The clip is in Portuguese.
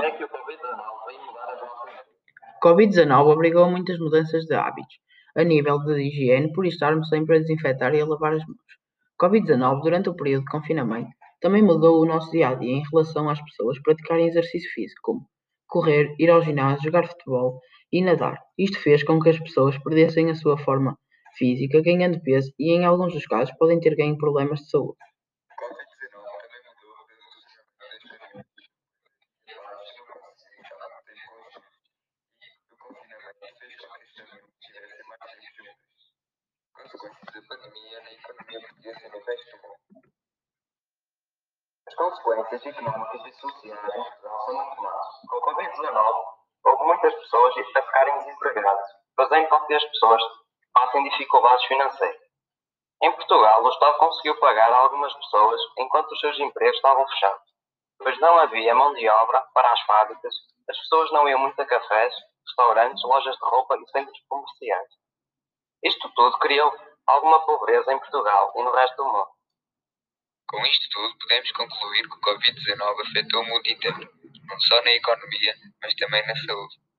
Covid-19 vem mudar as nossas vidas? Covid-19 obrigou a muitas mudanças de hábitos, a nível de higiene, por estarmos sempre a desinfetar e a lavar as mãos. Covid-19, durante o período de confinamento, também mudou o nosso dia a dia em relação às pessoas praticarem exercício físico, como correr, ir ao ginásio, jogar futebol e nadar. Isto fez com que as pessoas perdessem a sua forma física, ganhando peso e, em alguns dos casos, podem ter ganho problemas de saúde. Covid-19 também mudou o modelo de funcionamento das famílias. Lares não conseguem deixar de ter cônjuges e o confinamento fez com que as famílias tivessem mais tempo juntas. Consequências da pandemia na economia portuguesa e no resto do mundo. As consequências económicas e sociais em Portugal são muito más. Com o Covid-19, houve muitas pessoas a ficarem desempregadas, fazendo com que as pessoas passem dificuldades financeiras. Em Portugal, o Estado conseguiu pagar algumas pessoas enquanto os seus empregos estavam fechados, pois não havia mão de obra para as fábricas, as pessoas não iam muito a cafés, restaurantes, lojas de roupa e centros comerciais. Isto tudo criou alguma pobreza em Portugal e no resto do mundo. Com isto tudo, podemos concluir que o Covid-19 afetou o mundo inteiro, não só na economia, mas também na saúde.